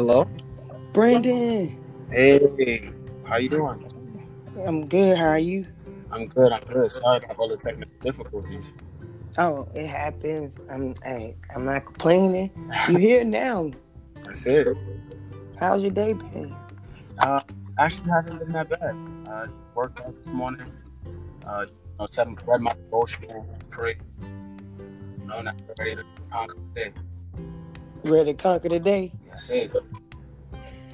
Hello. Brandon, Hey, how you doing? I'm good. How are you? I'm good. I'm good. Sorry about all the technical difficulties. Oh, it happens. I'm hey, I'm not complaining. You here now? That's it. How's your day been? Uh, actually, haven't been that bad. Uh, worked out this morning. Uh, you know, set, read my devotional, pray. You know, not ready to conquer the day. Ready to conquer the day? That's it.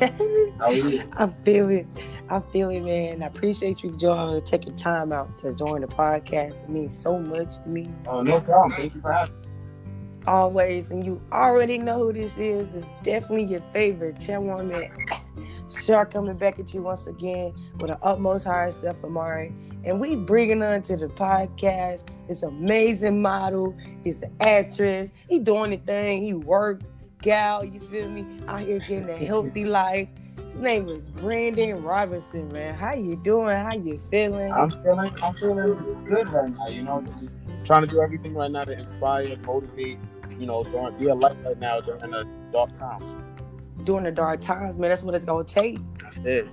How are you? I feel it. I feel it, man. I appreciate you, Joel, taking time out to join the podcast. It means so much to me. Oh, no problem. Thank you for having me. Always, and you already know who this is. It's definitely your favorite chairwoman. Shark coming back at you once again with an utmost higher self, Amari. And we bringing her to the podcast. This amazing model. He's an actress. He doing the thing. He work, gal. You feel me? Out here getting a healthy life. His name is Brandon Robinson, man. How you doing? How you feeling? I'm feeling, I'm feeling good right now. You know, just trying to do everything right now to inspire, motivate. You know, during, be a light right now during a dark time. During the dark times, man. That's what it's gonna take. That's it.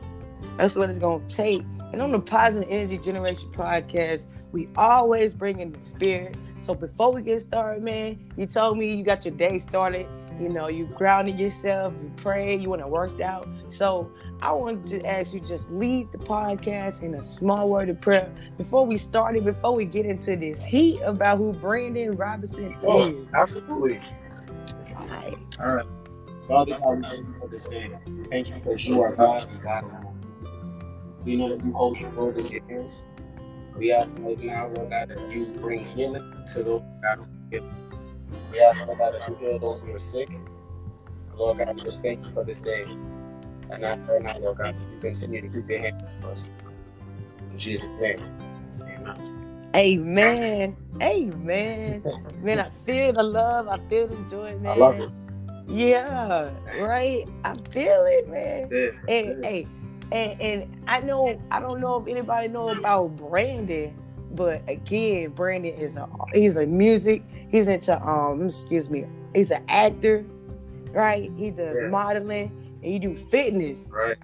That's what it's gonna take. And on the Positive Energy Generation podcast, we always bring in the spirit. So before we get started, man, you told me you got your day started. You know, you grounded yourself, you prayed, you want to work out. So I wanted to ask you just lead the podcast in a small word of prayer before we started, before we get into this heat about who Brandon Robinson Oh, is. absolutely. Alright. All right. Father God, we thank you for this day. Thank you because you are God and God alone. We know that you hold the word in your hands. We ask right now, Lord God, that you bring healing to those God who. We ask, Lord God, that you heal those who are sick. Lord God, we just thank you for this day. And I pray now, Lord God, you continue to keep your hand on us. In Jesus' name. Amen. Amen. Amen. Man, I feel the love. I feel the joy, man. I love it. Yeah, right. I feel it, man. Hey, hey, and and I know I don't know if anybody know about Brandon, but again, Brandon is a he's a music. He's into um excuse me. He's an actor, right? He does Yeah. modeling and he do fitness. Right?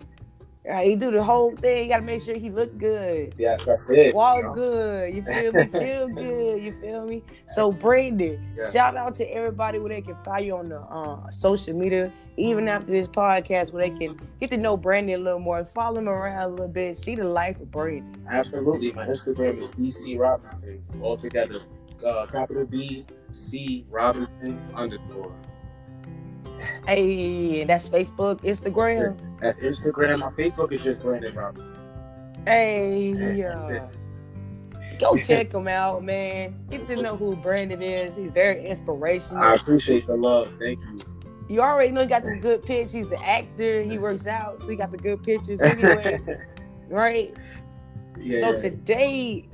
Right? He do the whole thing. You gotta make sure he look good. Yeah, that's it. Walk you know? good, you feel me? Feel good, you feel me? So Brandon, Yeah. shout out to everybody where they can find you on the uh, social media, even after this podcast, where they can get to know Brandon a little more, follow him around a little bit, see the life of Brandon. Absolutely. My Instagram is BC Robinson. All together. Uh, capital B C Robinson underscore. Hey, and that's Facebook, Instagram. That's Instagram. My Facebook is just Brandon Robinson. Hey, uh, go check him out, man. Get to know who Brandon is. He's very inspirational. I appreciate the love. Thank you. You already know he got the good pitch. He's an actor. He works out, so he got the good pictures anyway, right? yeah. So today,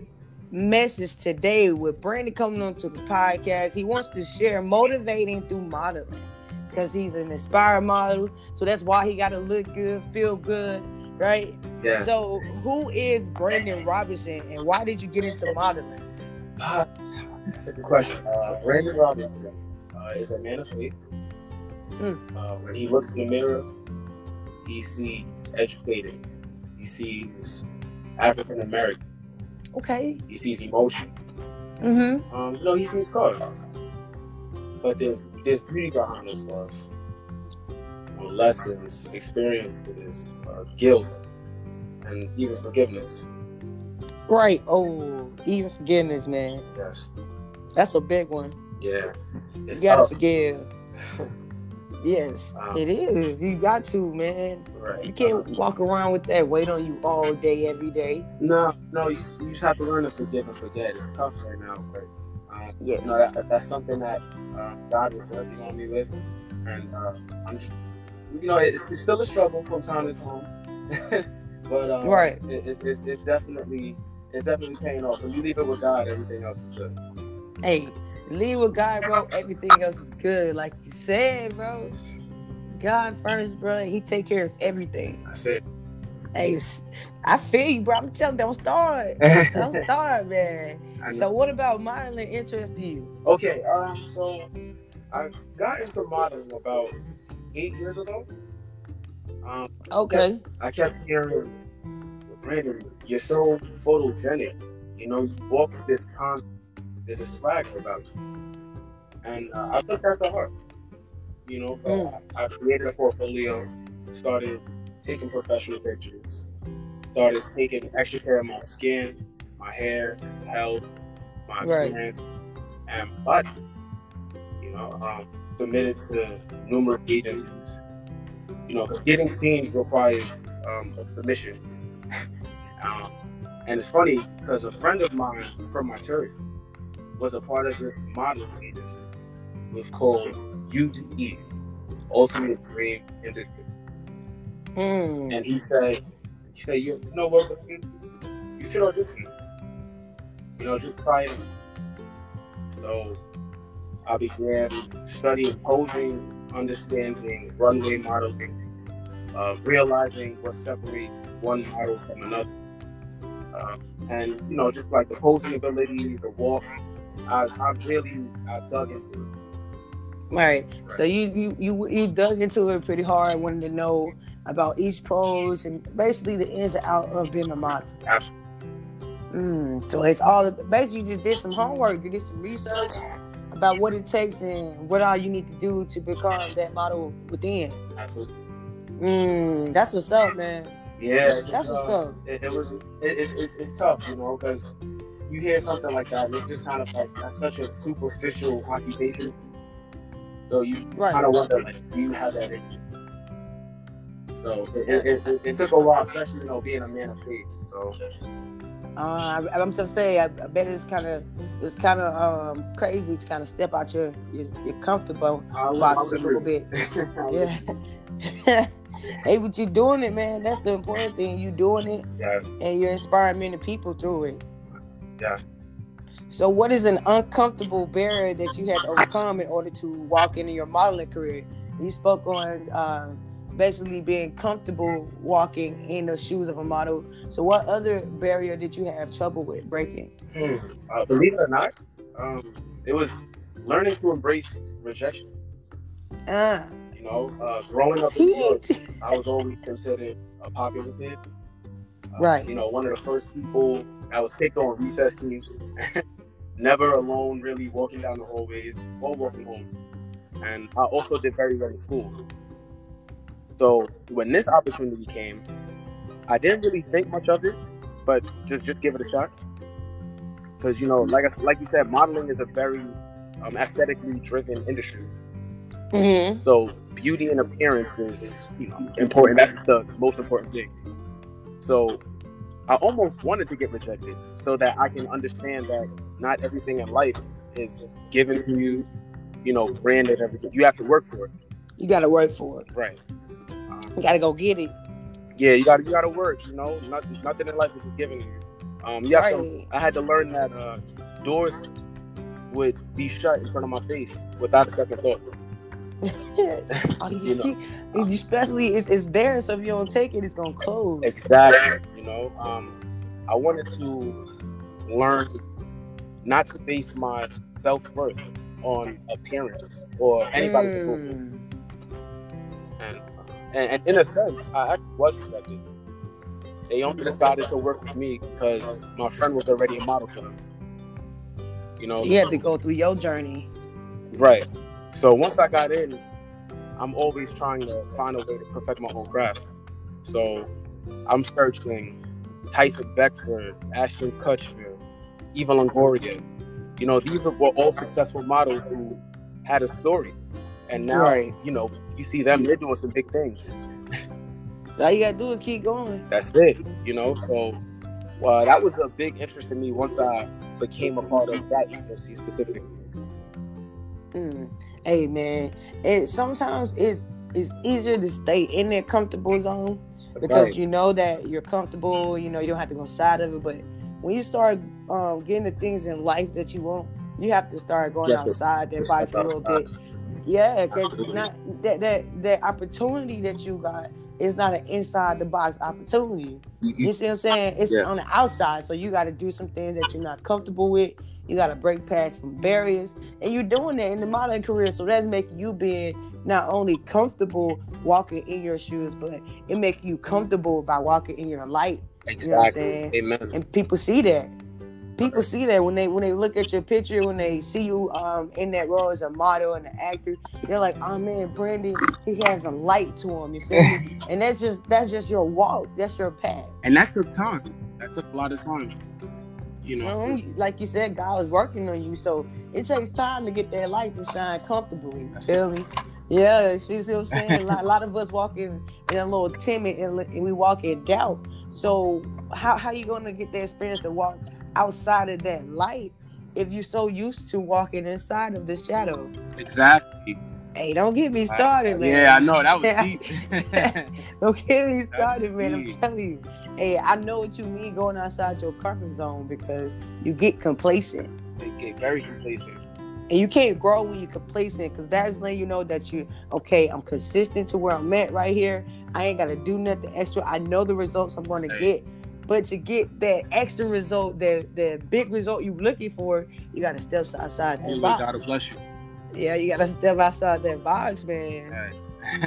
message today with Brandon coming onto the podcast, he wants to share motivating through modeling because he's an inspired model. So that's why he got to look good, feel good, right? yeah. So who is Brandon Robinson and why did you get into modeling? Uh, that's a good question. Uh, Brandon Robinson uh, is a man of faith. Mm. Uh, when he looks in the mirror, he sees educated. He sees African American. Okay. He sees emotion. Mm-hmm. Um, no, he sees scars, but there's there's beauty behind scars. You know, lessons, experiences, uh, guilt, and even forgiveness. Right. Oh, even forgiveness, man. Yes. That's a big one. Yeah. It's you gotta tough. forgive. Yes, Wow. it is. You got to, man. Right. You can't walk around with that weight on you all day, every day. No, no, you, you just have to learn to forgive and forget. It's tough right now, but Yes. you know, that, that's something that uh, God was working on me with, and uh, I'm just, you know, it's, it's still a struggle from time to time, but uh, Right. it, it's, it's it's definitely it's definitely paying off. When you leave it with God, everything else is good. Hey, leave with God, bro. Everything else is good, like you said, bro. God first, bro. He take care of everything. That's it. Hey, I feel you, bro. I'm telling, you, don't start, don't start, man. So, what about modeling interests you? Okay, um, so I got into modeling about eight years ago. Um, Okay. I kept hearing, Brandon, you're so photogenic. You know, you walk with this con, there's a swagger about you. And uh, I took that to heart. You know, so Mm. I, I created a portfolio, started taking professional pictures, started taking extra care of my skin, my hair, health, my Right. appearance, and body. You know, um, submitted to numerous agencies. You know, because getting seen requires um, a submission. um, and it's funny because a friend of mine from my church was a part of this modeling agency. It was called UDE, Ultimate Dream Industry. Mm. And he said, he said, you know what, you, you should audition. You know, just try it. So I began studying posing, understanding runway modeling, uh, realizing what separates one model from another. Um, and, you know, just like the posing ability, the walk, I, I really I dug into it. Right. So you you you you dug into it pretty hard, Wanted to know about each pose and basically the ins and out of being a model. Absolutely. Mm. So it's all basically you just did some homework, you did some research about what it takes and what all you need to do to become that model within. Absolutely. Mm. That's what's up, man. Yeah. That's what's uh, up. it, it was it, it's, it's, it's tough, you know, because you hear something like that, and it's just kind of like that's such a superficial occupation. So you Right. kind of wonder, like, do you have that in you? So it, it, it, it took a while, especially you know being a man of faith. So Uh, I, I'm just to say, I, I bet it's kind of it's kind of um, crazy to kind of step out your your, your comfortable box a little bit. Yeah. hey, but you're doing it, man. That's the important thing. You doing it, yeah, and you're inspiring many people through it. yeah. So, what is an uncomfortable barrier that you had to overcome in order to walk into your modeling career? You spoke on uh, basically being comfortable walking in the shoes of a model. So, what other barrier did you have trouble with breaking? Hmm. Uh, believe it or not, um, it was learning to embrace rejection. Ah, You know, uh, growing up I was always considered a popular kid. Uh, Right. You know, one of the first people that was picked on recess teams. Never alone, really walking down the hallways or walking home. And I also did very well in school. So when this opportunity came, I didn't really think much of it, but just just give it a shot. Because you know, like I, like you said, modeling is a very um, aesthetically driven industry. Mhm. So beauty and appearance is you know important. That's the most important thing. So I almost wanted to get rejected so that I can understand that not everything in life is given to you, you know, branded everything. You have to work for it. You got to work for it. Right. You got to go get it. yeah, you got to you got to work. You know, nothing nothing in life is just given to you. Um, you to, I had to learn that uh, doors would be shut in front of my face without a second thought. Oh, you- know. especially it's, it's there, so if you don't take it, it's gonna close. Exactly. You know, um, I wanted to learn not to base my self worth on appearance or anybody's approval. Mm. And, and, and in a sense, I actually was rejected. They only decided to work with me because my friend was already a model for them. You know, You had to go through your journey. right. So once I got in, I'm always trying to find a way to perfect my own craft. So I'm searching Tyson Beckford, Ashton Kutcher, Eva Longoria. You know, these were all successful models who had a story. And now, Right. you know, you see them, they're doing some big things. All you gotta do is keep going. That's it, you know. So uh, that was a big interest in me once I became a part of that agency specifically. Mm. Hey man, it sometimes it's it's easier to stay in their comfortable zone because Right. you know that you're comfortable. You know you don't have to go outside of it. But when you start um, getting the things in life that you want, you have to start going Yes, outside that box a little bit. Yeah, because not that that that opportunity that you got is not an inside the box opportunity. Mm-hmm. You see what I'm saying? It's Yeah. on the outside, so you got to do some things that you're not comfortable with. You got to break past some barriers, and you're doing that in the modeling career. So that's making you being not only comfortable walking in your shoes, but it make you comfortable by walking in your light. Exactly. You know Amen. And people see that. People see that when they when they look at your picture, when they see you um, in that role as a model and an actor, they're like, "Oh man, Brandon, he has a light to him." You feel me? and that's just that's just your walk. That's your path. And that took time. That took a lot of time. You know. Mhm. Like you said, God was working on you, so it takes time to get that light to shine comfortably. That's feel me? Yeah, you see what I'm saying? a, lot, a lot of us walk in, in a little timid and, and we walk in doubt. So how how you gonna get the experience to walk outside of that light if you're so used to walking inside of the shadow? Exactly. Hey, don't get me started, man. Yeah, I know that was deep. Don't get me started, man. I'm telling you. Hey, I know what you mean going outside your comfort zone because you get complacent. they get very complacent. And you can't grow when you're complacent because that's letting you know that you okay, I'm consistent to where I'm at right here. I ain't gotta do nothing extra. I know the results I'm gonna Right. get. But to get that extra result, the the big result you're looking for, you gotta step outside that box. God bless you. Yeah, you gotta step outside that box, man. Right.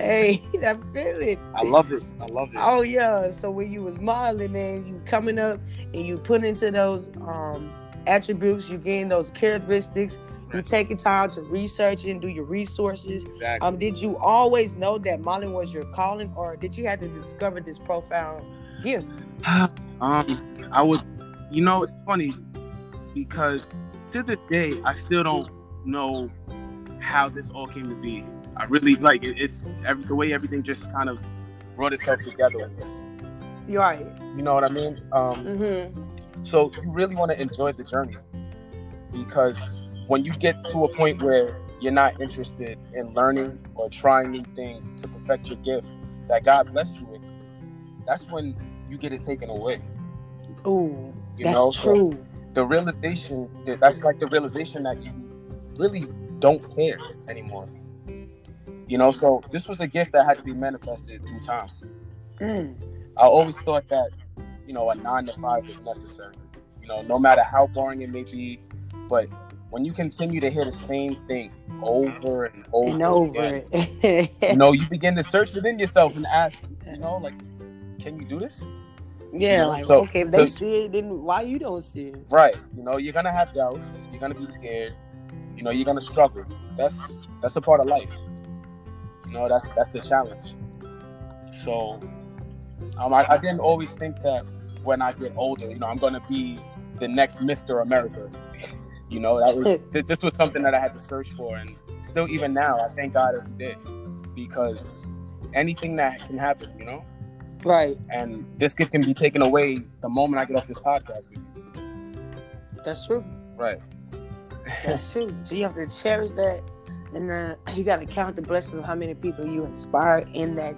hey, I feel it. I love it. I love it. Oh yeah. So when you was modeling, man, you coming up and you put into those um attributes, you gain those characteristics, you taking time to research and do your resources. Exactly. Um, did you always know that modeling was your calling, or did you have to discover this profound gift? Um, I would, you know, it's funny because to this day, I still don't know how this all came to be. I really like it, it's every, the way everything just kind of brought itself together. You're right. You know what I mean? Um, Mm-hmm. so you really want to enjoy the journey because when you get to a point where you're not interested in learning or trying new things to perfect your gift that God blessed you with, that's when you get it taken away. Ooh, You that's know, so true. the realization that's like the realization that you really don't care anymore. You know, so this was a gift that had to be manifested through time. Mm. I always thought that, you know, a nine to five was necessary. You know, no matter how boring it may be, but when you continue to hear the same thing over and over, and over again, you know, you begin to search within yourself and ask, you know, like, can you do this? Yeah, know, like so- okay, if they see it, then why you don't see it? Right. You know, you're gonna have doubts. You're gonna be scared. You know, you're gonna struggle. That's that's a part of life. You know, that's that's the challenge. So, um, I, I didn't always think that when I get older, you know, I'm gonna be the next Mr. America. you know, that was this was something that I had to search for, and still even now, I thank God every day because anything that can happen, you know, Right. and this gift can be taken away the moment I get off this podcast with you. That's true. Right. That's true. So you have to cherish that, and then you got to count the blessings of how many people you inspired in that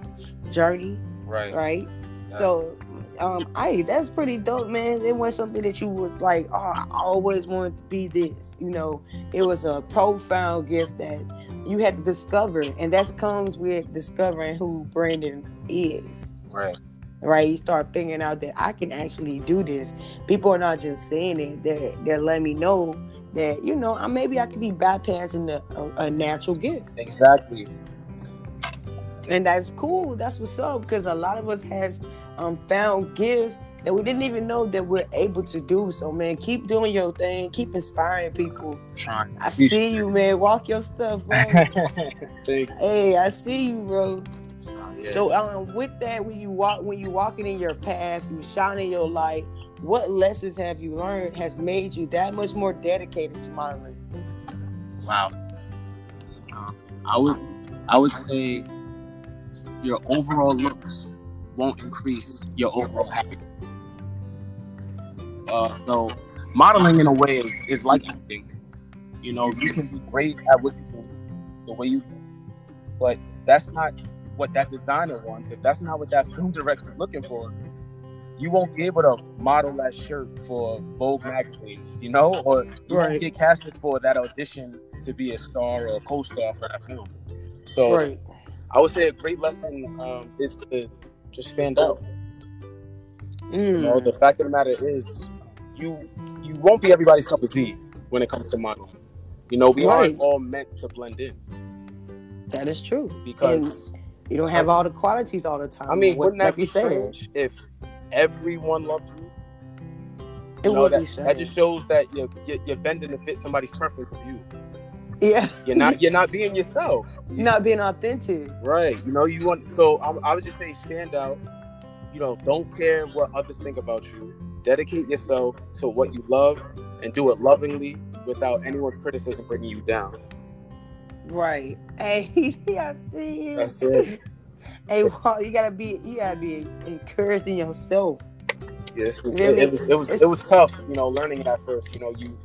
journey, Right. right? Yeah. So, um, I that's pretty dope, man. It wasn't something that you was like, oh, I always wanted to be this. You know, it was a profound gift that you had to discover, and that comes with discovering who Brandon is. Right. right? You start figuring out that I can actually do this. People are not just saying it; they're they're letting me know that you know I maybe I could be bypassing the, a, a natural gift, Exactly. and that's cool. That's what's up because a lot of us has um, found gifts that we didn't even know that we're able to do. So man, keep doing your thing, keep inspiring people. Trying. I see you, man. Walk your stuff, bro. Hey, I see you, bro. So um, with that, when you walk, when you walking in your path, you shining your light. What lessons have you learned has made you that much more dedicated to modeling? wow. Um, I would, I would say, your overall looks won't increase your overall happiness. Uh, so, modeling in a way is, is like acting. You know, you can be great at what you do, the way you do, but that's not what that designer wants, if that's not what that film director is looking for, you won't be able to model that shirt for Vogue magazine, you know, or you Right. won't get casted for that audition to be a star or a co-star for that film. So Right. I would say a great lesson um, is to just stand out. You know, Mm. the fact of the matter is, you you won't be everybody's cup of tea when it comes to modeling. You know, we Right. aren't all meant to blend in. That is true. because You don't have all the qualities all the time. I mean, What- wouldn't that like be you said, strange if everyone loved you? It You know, would that, be that strange. just shows that you're, you're, you're bending to fit somebody's preference of you. Yeah, You're not you're not being yourself. You're not being authentic. Right. You know, you want so I, I would just say stand out. You know, don't care what others think about you. Dedicate yourself to what you love and do it lovingly without anyone's criticism bringing you down. Right. Hey, I see you. That's it. Hey, well, you gotta be you gotta be encouraged in yourself. Yes, it it was it was it was tough, you know, learning at first. You know, you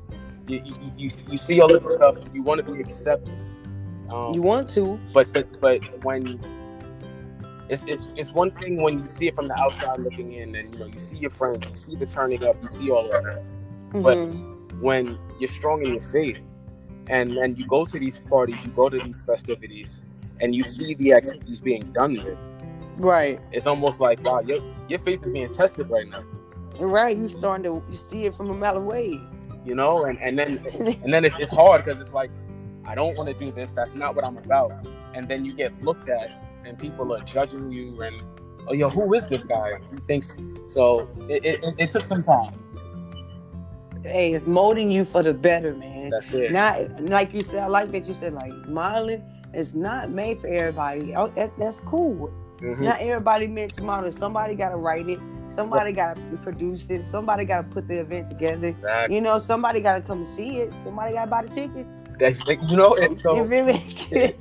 you you, you, you see all of this stuff, you want to be accepted. Um, You want to, but but, but when it's, it's it's one thing when you see it from the outside looking in, and you know you see your friends, you see the turning up, you see all of that. But- Mhm. When you're strong in your faith, and then you go to these parties, you go to these festivities, and you see the activities being done there, right, it's almost like wow, your your faith is being tested right now. right. You starting to you see it from a mile away. You know, and and then and then it's, it's hard because it's like I don't want to do this. That's not what I'm about. And then you get looked at, and people are judging you, and oh yo, who is this guy? He thinks so. It, it, it took some time. Hey, it's molding you for the better, man. That's it. Not like you said. I like that you said like modeling is not made for everybody. Oh, that, that's cool. Mhm. Not everybody meant to model. Somebody got to write it. Somebody got to produce it. Somebody got to put the event together. Exactly. You know, somebody got to come see it. Somebody got to buy the tickets. That's like, you know, and so, you feel me?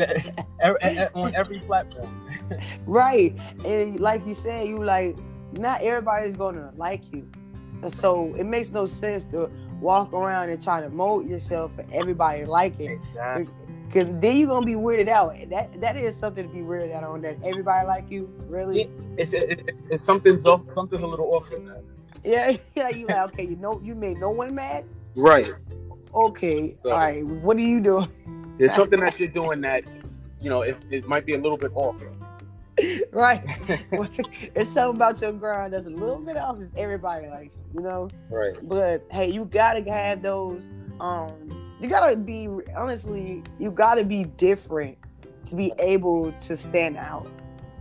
on every platform. right. And like you said, you like not everybody's gonna like you. So it makes no sense to walk around and try to mold yourself for everybody like it. Exactly. Cause then you're gonna be weirded out. That that is something to be weirded out on. That everybody like you, really? It's it, it, it's something's off, something's a little off with that. Yeah, yeah. You like okay? You know, you made no one mad. Right. Okay, So- all right. What are you doing? There's something that you're doing that, you know, it, it might be a little bit off. right? it's something about your grind that's a little bit off if everybody likes you, you know. Right. But hey, you gotta have those. Um, you gotta be honestly, you gotta be different to be able to stand out,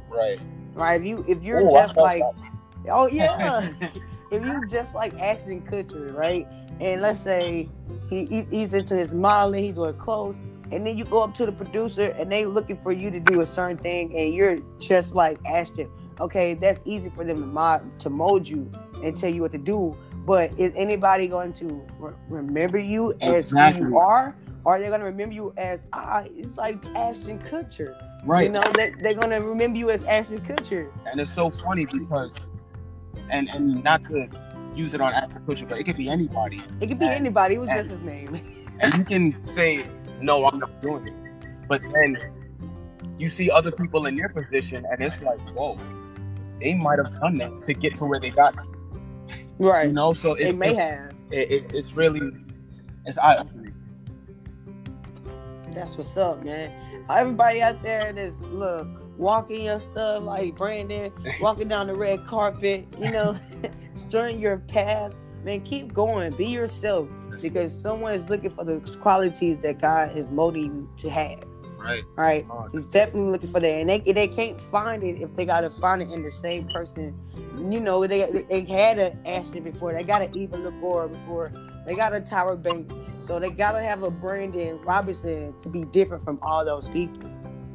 Right. right? If you if you're Ooh, just like, that. oh yeah, if you just like Ashton Kutcher, right? And let's say he, he he's into his modeling, he's doing clothes, and then you go up to the producer and they looking for you to do a certain thing, and you're just like Ashton. Okay, that's easy for them to mod to mold you and tell you what to do. But is anybody going to re- remember you as who you are, or are they going to remember you as ah? It's like Ashton Kutcher. Right. You know that they're going to remember you as Ashton Kutcher. and it's so funny because and and not to use it on Ashton Kutcher but it could be anybody It could be And- anybody. It was and- just his name. and you can say no i'm not doing it but then you see other people in your position and it's like whoa they might have done that to get to where they got to right. you know so it, They may it's, have. it- it's it's really it's eye-opening That's what's up, man. Everybody out there that's look walking your stuff like Brandon, walking down the red carpet, you know, stirring your path. Man, keep going. Be yourself because someone is looking for the qualities that God is molding you to have. right Right? Oh, He's definitely looking for that, and they they can't find it if they gotta find it in the same person. You know, they they had an Ashton before, they got an Eva Lagora before, they got a Tyra Banks, so they gotta have a Brandon Robinson to be different from all those people.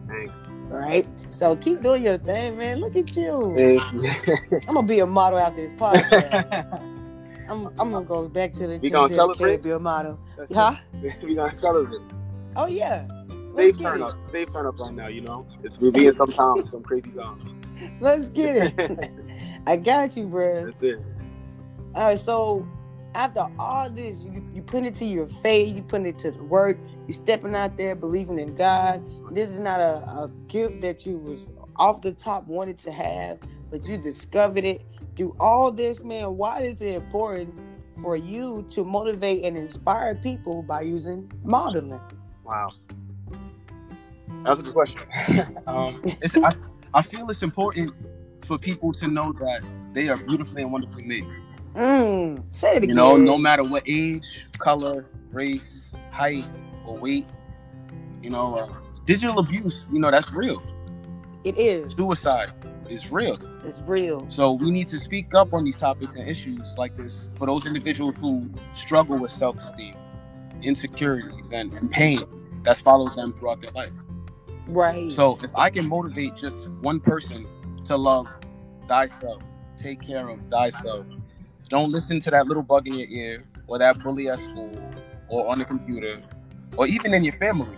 Thank Right? So keep doing your thing, man. Look at you. Thank you. I'm gonna be a model after this podcast. I'm, I'm gonna go back to the We gonna celebrate? Be a model. That's Huh? it. we gonna celebrate Oh yeah. safe turn it. up safe turn up right now you know it's we'll be in some time some crazy times Let's get it. I got you, bruh. that's it All right, so after all this, you, you put it to your faith, you put it to the work, you stepping out there believing in God. This is not a, a gift that you was off the top wanted to have, but you discovered it. Through all this, man, why is it important for you to motivate and inspire people by using modeling? Wow. That's a good question. um, I, I feel it's important for people to know that they are beautifully and wonderfully made. Mm, say it again. You know, no matter what age, color, race, height, or weight, you know, uh, digital abuse, you know, that's real. It is. Suicide is real. It's real. So we need to speak up on these topics and issues like this for those individuals who struggle with self-esteem, insecurities, and, and pain that's followed them throughout their life. Right. So if I can motivate just one person to love thyself, take care of thyself, don't listen to that little bug in your ear or that bully at school or on the computer or even in your family.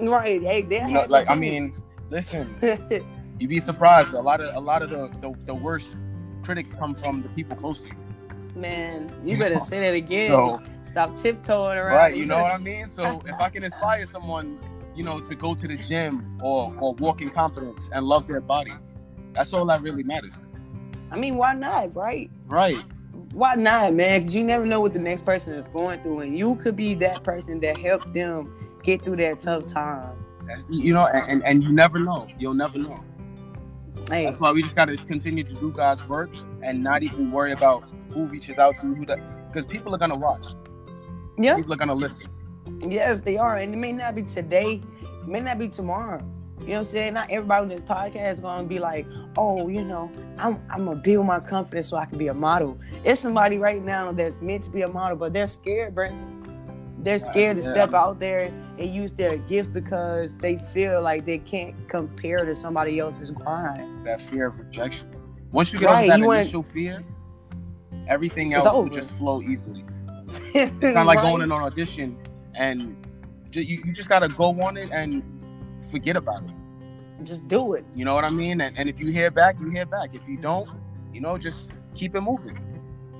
right. Hey, they You know, like I mean, listen, you'd be surprised. A lot of a lot of the, the, the worst critics come from the people close to you. man, you better say that again. So Stop tiptoeing around. right, you know better what I mean? So if I can inspire someone, you know, to go to the gym or or walk in confidence and love their body, that's all that really matters. I mean, why not, right? Right. Why not, man? Because you never know what the next person is going through, and you could be that person that helped them get through that tough time. You know, and, and, and you never know. You'll never know. Hey, That's why we just gotta continue to do God's work and not even worry about who reaches out to you, who that because people are gonna watch. yeah, People are gonna listen. yes, they are, and it may not be today, it may not be tomorrow. You know what I'm saying? Not everybody on this podcast is gonna be like, oh, you know, I'm I'm gonna build my confidence so I can be a model. It's somebody right now that's meant to be a model, but they're scared, Brandon. They're scared to step out there and use their gift because they feel like they can't compare to somebody else's grind. That fear of rejection. Once you get Right, over that initial fear, everything else will just flow easily. It's kind of like going in an audition and ju- you, you just gotta go on it and forget about it. Just do it. You know what I mean? And, and if you hear back, you hear back. If you don't, you know, just keep it moving.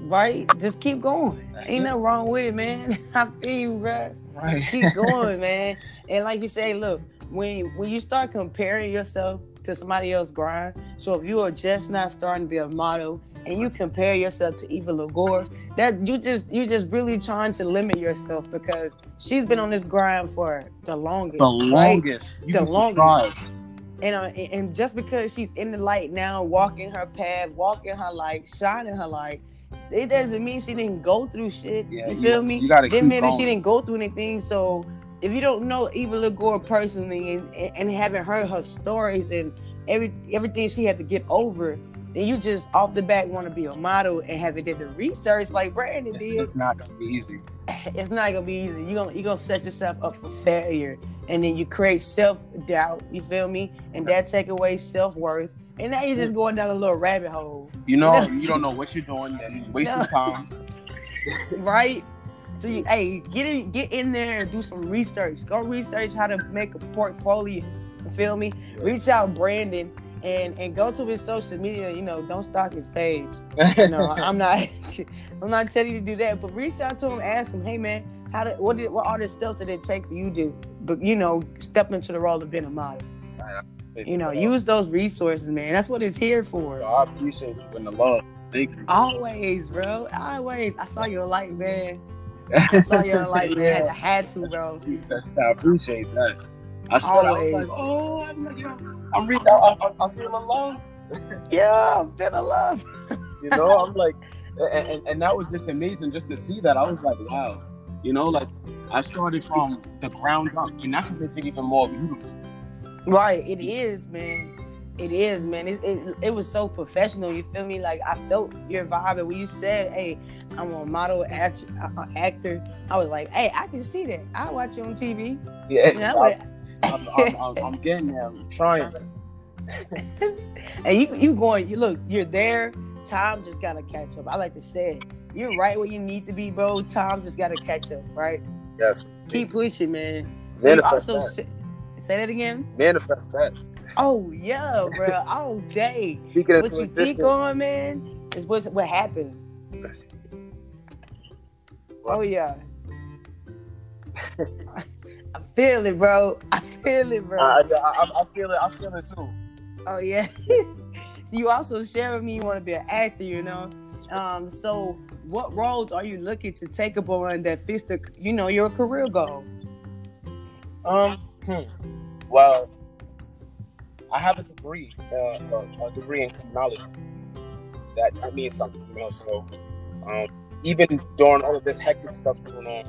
Right? Just keep going. That's Ain't it. nothing wrong with it, man. I feel you, bruh. Right. Keep going, man. And like you say, look, when when you start comparing yourself to somebody else's grind, so if you are just not starting to be a model and you compare yourself to Eva Lagore, that you just you just really trying to limit yourself because she's been on this grind for the longest. the longest. You The longest. surprised. And uh, and just because she's in the light now, walking her path, walking her light, shining her light, it doesn't mean she didn't go through shit. Yeah, you you- feel me? you gotta Didn't mean that she didn't go through anything. So if you don't know Eva Lagore personally and, and, and haven't heard her stories and every everything she had to get over, then you just off the bat want to be a model and haven't did the research like Brandon It's, did. it's not gonna be easy. It's not gonna be easy. You're gonna you gonna set yourself up for failure, and then you create self doubt. You feel me? And that take away self worth. And now you're just going down a little rabbit hole, You know, you don't know what you're doing, you wasting No. time. right? So you, hey, get in, get in there and do some research. Go research how to make a portfolio. You feel me? Reach out Brandon and and go to his social media. You know, don't stalk his page. You know, I'm not I'm not telling you to do that, but reach out to him, ask him, hey man, how did what did what are the steps that it take for you to, but you know, step into the role of being a model. You know, use those resources, man. That's what it's here for. I appreciate you and the love. Thank you. Always, bro. Always. I saw your light, man. I saw your light, man. I had, I had to, bro. That's, I appreciate that. I saw that, I was Always. like, oh, I'm, like, I'm reaching out. I, I, I feel alone. Yeah, feel the love. You know, I'm like, and, and, and that was just amazing just to see that. I was like, wow. You know, like I started from the ground up, and that's what makes it even more beautiful. Right, it is, man. It is, man. It, it, it was so professional. You feel me? Like I felt your vibe, and when you said, "Hey, I'm a model act, uh, actor," I was like, "Hey, I can see that. I watch you on TV." Yeah, You know, I I'm, I'm, I'm, I'm getting there. I'm trying. and you you going? You look, you're there. Time just gotta catch up. I like to say it. You're right where you need to be, bro. Time just gotta catch up, right? Yes. Keep pushing, man. So you also. Say, that again. Manifest that. Oh yeah, bro. All day. Speaking what you think on, man, is what what happens. Oh yeah. I feel it, bro. I feel it, bro. I, I, I, I feel it. I feel it too. oh yeah. you also share with me you want to be an actor, you know. Um, so what roles are you looking to take up on that fits the you know your career goal? Um. Hmm. Well, I have a degree, uh, a, a degree in criminology. That that means something, you know. So, um, even during all of this hectic stuff going on,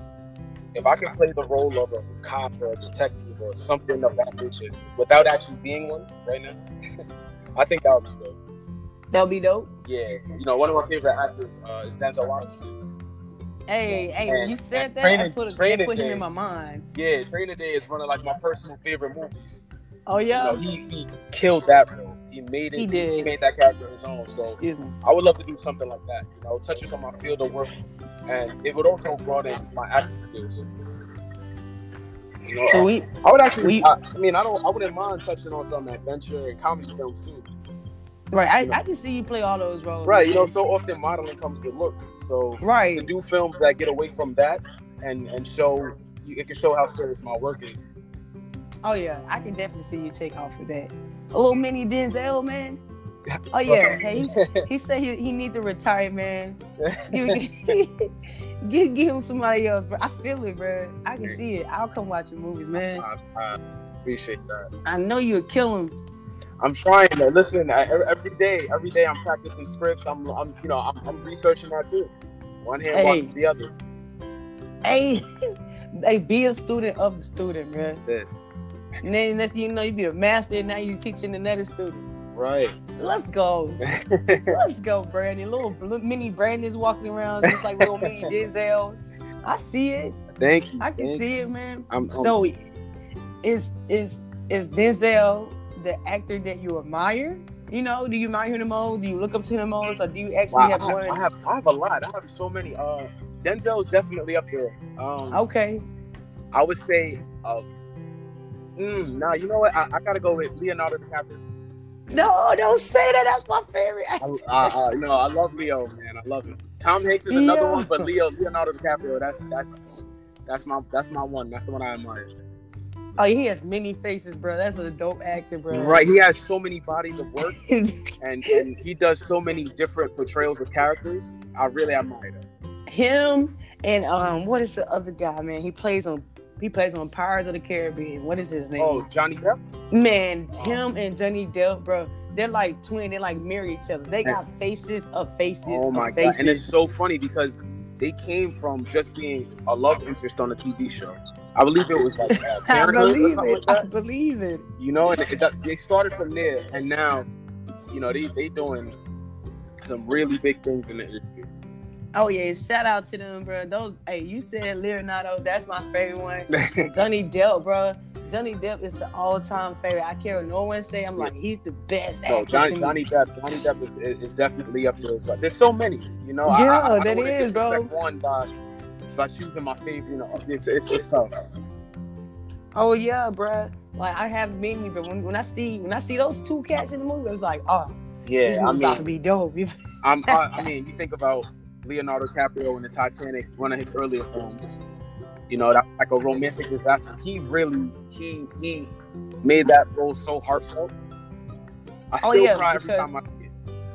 if I can play the role of a cop or a detective or something of that nature without actually being one right now. I think that would be dope. That'll be dope. Yeah, you know, one of my favorite actors uh, is Denzel Washington. Hey, hey, when you said that, I Training- put, a, Training put him Day. in my mind. Yeah, Training Day is one of like my personal favorite movies. Oh yeah, You know, he, he killed that role. He made it. He did. made that character his own. So. I would love to do something like that. You know, touches on my field of work, and it would also broaden my acting skills. You know, So we, I would actually. we- I, I mean, I don't. I wouldn't mind touching on some adventure and comedy films too. Right? I, I can see you play all those roles. Right. You know, so often modeling comes with looks. So to Right. do films that get away from that and and show it can show how serious my work is. Oh yeah, I can definitely see you take off with that. A little mini Denzel, man. Oh yeah, hey, he's, he said he, he need to retire, man. Give, give, give him somebody else, bro. I feel it, bro. I can see it. I'll come watch your movies, man. I, I appreciate that. I know you'll kill him. I'm trying to listen I, every- day. Every day I'm practicing scripts. I'm, I'm you know, I'm, I'm researching that too. One hand Hey. the other. Hey, hey, be a student of the student, man. Yeah. And then next thing you know, you be a master, and now you teaching another student. Right. Let's go. Let's go, Brandon. Little, little mini Brandon's walking around just like little mini Denzels. I see it. Thank you. I can thank see it, man. I'm, I'm- So, is is is Denzel the actor that you admire? You know, do you admire him the most? Do you look up to him the most, or do you actually wow, have I, one? I have I have a lot. I have so many. Uh, Denzel is definitely up there. Um, Okay, I would say. Uh, mm, nah, you know what? I, I gotta go with Leonardo DiCaprio. no, don't say that. That's my favorite. I, actor. I, I, no, I love Leo, man. I love him. Tom Hanks is another Yeah. one, but Leo, Leonardo DiCaprio, that's that's that's my that's my one. That's the one I admire. Oh, he has many faces, bro. That's a dope actor, bro. Right, he has so many bodies of work, and and he does so many different portrayals of characters. I really admire that. him and um, what is the other guy, man? He plays on. He plays on Pirates of the Caribbean. What is his name? Oh, Johnny Depp. Man, him and Johnny Depp, bro, they're like twin. They like mirror each other. They got faces of faces. Oh my god! faces. And it's so funny because they came from just being a love interest on a TV show. I believe it was like uh, I believe it. like I believe it. You know, and it, it- they started from there, and now, you know, they they doing some really big things in the industry. Oh yeah, shout out to them, bro. Those, hey, you said Leonardo. That's my favorite one. Johnny Depp, bro. Johnny Depp is the all-time favorite. I care what no one say. I'm like, he's the best No, actor Johnny. Johnny Depp, Johnny Depp is, is definitely up there. There's so many, you know. Yeah, I, I, that don't wanna is, bro. One by by choosing my favorite, you know, it's it's, it's tough. Oh yeah, bro. Like I have many, but when, when I see when I see those two cats in the movie, I was like, oh, Yeah, I movie about to be dope. I'm, I, I mean, you think about Leonardo DiCaprio in the Titanic, one of his earlier films. You know, that like a romantic disaster. He really, he he made that role so heartfelt. I Oh, yeah, cry every because- time I see it.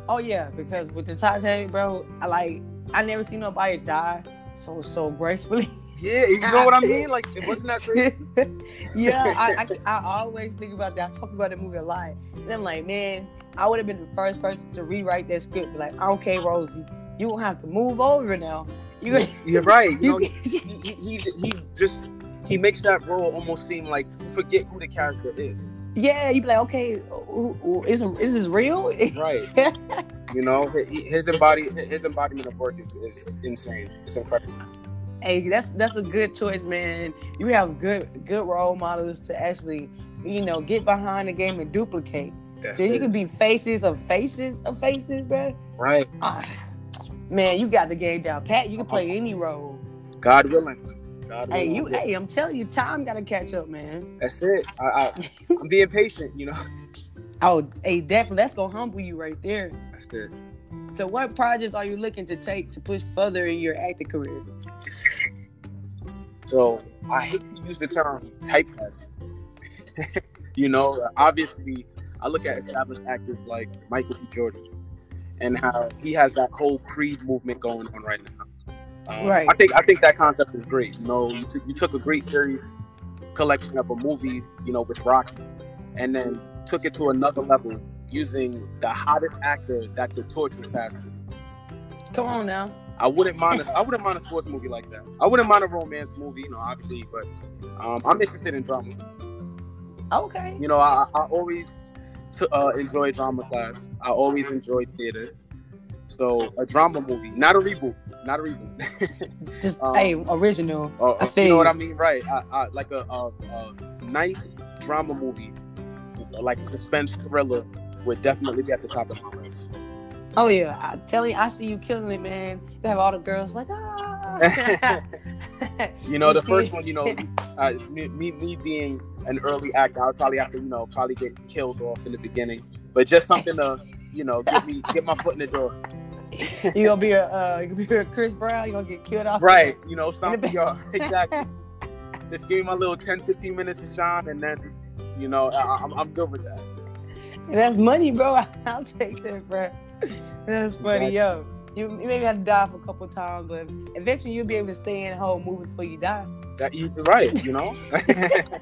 Oh yeah, because with the Titanic, bro, I like I never seen nobody die so so gracefully. Yeah, you know what I mean? Like, it wasn't that crazy. yeah, I, I I always think about that. I talk about the movie a lot, and I'm like, man, I would have been the first person to rewrite that script. Like, okay, Rosie, you gonna have to move over now. You You're right. You know, he, he, he, he just he makes that role almost seem like you forget who the character is. yeah, you'd be like, okay, is is this real? Right. You know, his embody his embodiment of work is, is insane. It's incredible. hey, that's that's a good choice, man. You have good good role models to actually, you know, get behind the game and duplicate. That's Then you it. can be faces of faces of faces, bro. right. Ah, man, you got the game down pat. You can play any role. God willing. God Hey, willing. you, hey, I'm telling you, time gotta catch up, man. That's it. I, I, I'm being patient. You know. Oh, hey, definitely, that's gonna humble you right there. That's it. So, what projects are you looking to take to push further in your acting career? So I hate to use the term typecast. you know, obviously, I look at established actors like Michael B. Jordan and how he has that whole Creed movement going on right now. Um, Right. I think I think that concept is great. You know, you, took you took a great series collection of a movie, you know, with Rocky, and then took it to another level using the hottest actor that the torch was passed to. Come on now. I wouldn't mind. A, I wouldn't mind a sports movie like that. I wouldn't mind a romance movie, you know, obviously, but um, I'm interested in drama. Okay. You know, I, I always t- uh, enjoy drama class. I always enjoy theater. So a drama movie, not a reboot, not a reboot. Just Um, hey, original. Uh, I you know what. I mean, right? I, I, like a, a, a nice drama movie, like a suspense thriller, would definitely be at the top of my list. Oh yeah, I tell you, I see you killing it, man. You have all the girls like ah. You know, the first one, you know, uh, me, me me being an early actor, I would probably have to, you know, probably get killed off in the beginning, but just something to, you know, get me get my foot in the door. you gonna be a uh, you gonna be a Chris Brown. You gonna get killed off. Right, you know, In Stomp the the yard. exactly. Just give me my little 10, 15 minutes to shine, and then, you know, I, I'm, I'm good with that. That's money, bro. I'll take that, bro. That's funny, yo. You, you maybe have to die for a couple times, but eventually you'll be able to stay in the whole movie before you die. That you're right, you know.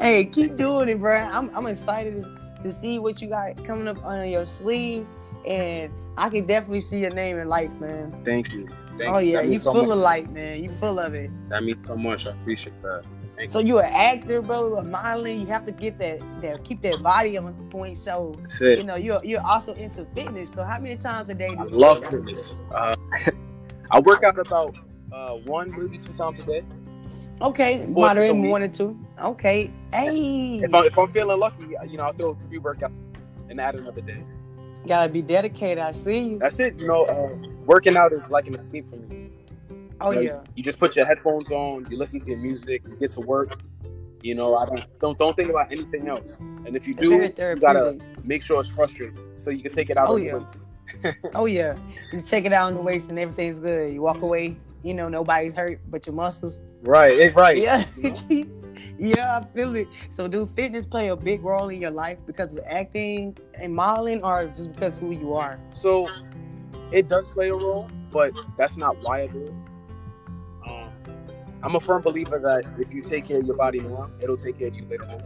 Hey, keep doing it, bro. I'm, I'm excited to, to see what you got coming up under your sleeves, and I can definitely see your name in lights, man. Thank you. Thank oh yeah, you so full much. of light, man. You full of it. That means so much. I appreciate that. Thank So you are an actor, bro, a modeling. You have to get that, that keep that body on point. So you. Know you're you're also into fitness. So how many times a day? Do I you love fitness. Uh, I work out about uh, one, maybe two times a day. Okay, Four moderate times a week. one or two. Okay, hey, If, I, if I'm feeling lucky, you know, I'll throw three workouts and add another day. gotta be dedicated. I see you. That's it. You know, uh, working out is like an escape for me. Oh You know, yeah, You just put your headphones on, you listen to your music, you get to work. You know, I don't don't don't think about anything else. And if you it's do, you gotta make sure it's frustrating so you can take it out Oh, yeah. Oh yeah, you take it out in the waist and everything's good. You walk away, you know nobody's hurt but your muscles. Right, it, right. Yeah, you yeah, I feel it. So do fitness play a big role in your life because of acting and modeling, or just because who you are? So it does play a role, but that's not why I do it. Um, I'm a firm believer that if you take care of your body now, it'll take care of you later on.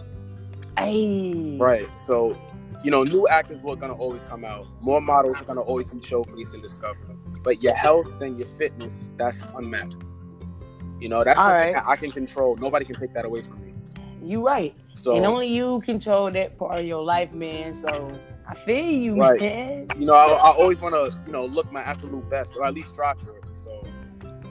Hey, Right. So, you know, new actors are gonna always come out. More models are gonna always be showcased and discovered. But your health and your fitness, that's unmatched. You know, that's All something right. that I can control. Nobody can take that away from me. You right. So and only you control that part of your life, man. So I feel you, Right. man. you know, I, I always want to, you know, look my absolute best, or at least try for it. So,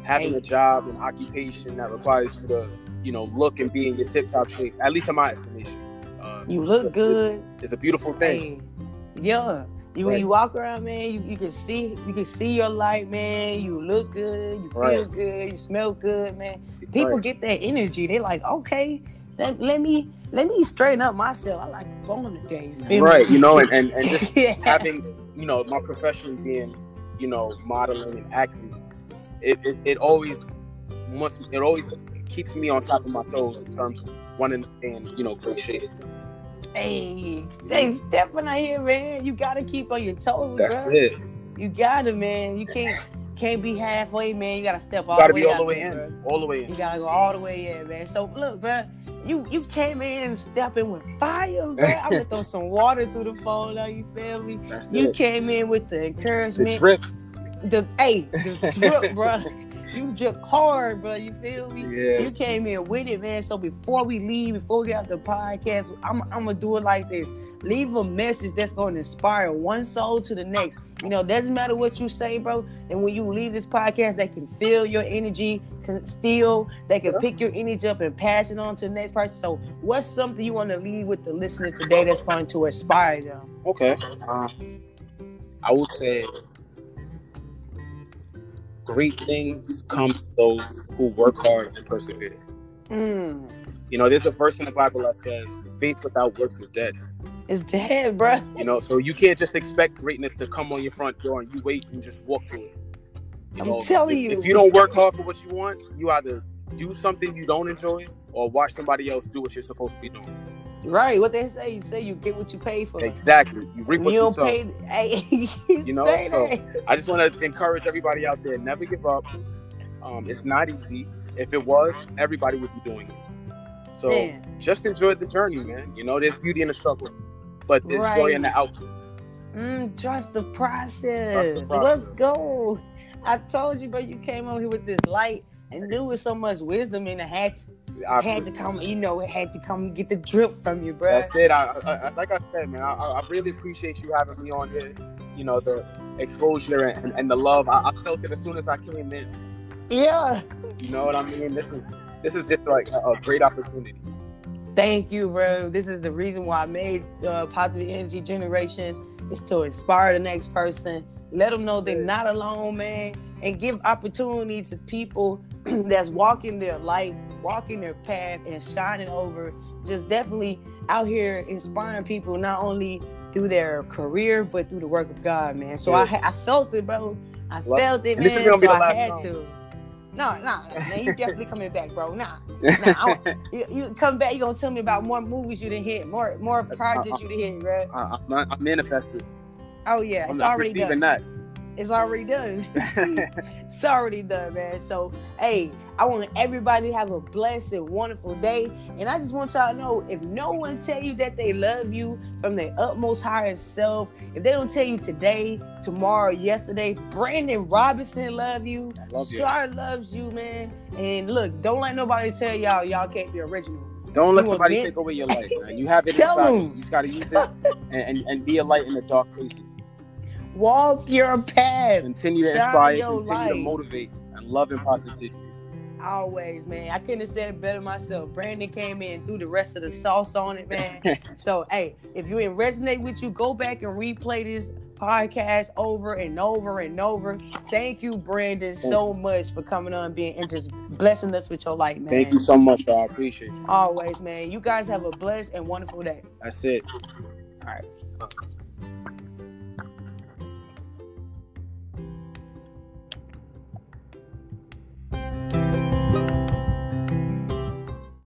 having a job and occupation that requires you to, you know, look and be in your tip-top shape, at least in my estimation, uh, You look good. It's a beautiful thing. Hey, yeah. You when you walk around, man, you, you can see you can see your light, man. You look good, you feel Right. good, you smell good, man. People Right. get that energy. They're like, okay, let, let me let me straighten up myself. I like bone today. you feel me? right? You know, and, and, and just yeah. having, you know, my profession being, you know, modeling and acting, it, it, it always must, it always keeps me on top of my toes in terms of wanting to stay in, you know, great shape. Hey, they stepping out here, man. You gotta keep on your toes, That's bro. it. You gotta, man. You can't can't be halfway, man. You gotta step all You gotta the way be all the way in, bro. all the way in. You gotta go all the way in, man. So look, bro, you you came in stepping with fire, bro. I'm gonna throw some water through the phone now. You feel me? That's You it. came in with the encouragement. The drip. the hey, the drip, bro. You drip hard, bro. You feel me? Yeah. You came in with it, man. So before we leave, before we get out the podcast, I'm, I'm gonna do it like this. Leave a message that's gonna inspire one soul to the next. You know, doesn't matter what you say, bro. And when you leave this podcast, they can feel your energy, can steal, they can pick your energy up and pass it on to the next person. So, what's something you want to leave with the listeners today that's going to inspire them? Okay. Uh, I would say great things come to those who work hard and persevere. Mm, You know, there's a verse in the Bible that says, faith without works is dead. It's dead, bro. You know, so you can't just expect greatness to come on your front door and you wait and just walk to it. You I'm know, telling if, you. If you don't work hard for what you want, you either do something you don't enjoy or watch somebody else do what you're supposed to be doing. Right, what they say, you say you get what you pay for. Exactly. You reap what you you don't sow. pay, hey, You know, so- that. I just want to encourage everybody out there: never give up. Um, it's not easy. If it was, everybody would be doing it. So Damn. just enjoy the journey, man. You know, there's beauty in the struggle, but there's joy in the outcome. Mm, trust the process. Trust the Let's go. I told you, bro, you came over here with this light and knew with so much wisdom and it had to. I had to come, you know, it had to come get the drip from you, bro. That's it. I, I, like I said, man, I, I, really appreciate you having me on here. You know, the exposure and, and the love. I, I, felt it as soon as I came in. Yeah. You know what I mean? This is this is just like a, a great opportunity. Thank you, bro. This is the reason why I made uh, Positive Energy Generations is to inspire the next person, let them know they're not alone, man, and give opportunity to people that's walking their light, walking their path, and shining over. Just definitely out here inspiring people not only through their career but through the work of God, man. So yeah. I I felt it, bro. I felt it, man. This is gonna so I had song. to. No, no, man, you definitely coming back, bro. Nah, nah you, you, come back. You gonna tell me about more movies you didn't hit, more more projects you didn't hit, right? I, I, I manifested. Oh yeah, it's I'm already done. That. It's already done. it's already done, man. So hey, I want everybody to have a blessed and wonderful day. And I just want y'all to know if no one tell you that they love you from their utmost highest self, if they don't tell you today, tomorrow, yesterday, Brandon Robinson love you. love Char loves you, man. And look, don't let nobody tell y'all y'all can't be original. Don't let somebody take away your life, man. You have it Tell inside them. you. You just gotta use it and, and, and be a light in the dark places. Walk your path. Continue to inspire, continue light. to motivate, and love and positivity. Always, man. I couldn't have said it better myself. Brandon came in threw the rest of the sauce on it, man. so, hey, if you didn't resonate with you, go back and replay this podcast over and over and over. Thank you, Brandon, so much for coming on being and just blessing us with your light, man. Thank you so much, y'all. I appreciate it. Always, man. You guys have a blessed and wonderful day. That's it. All right.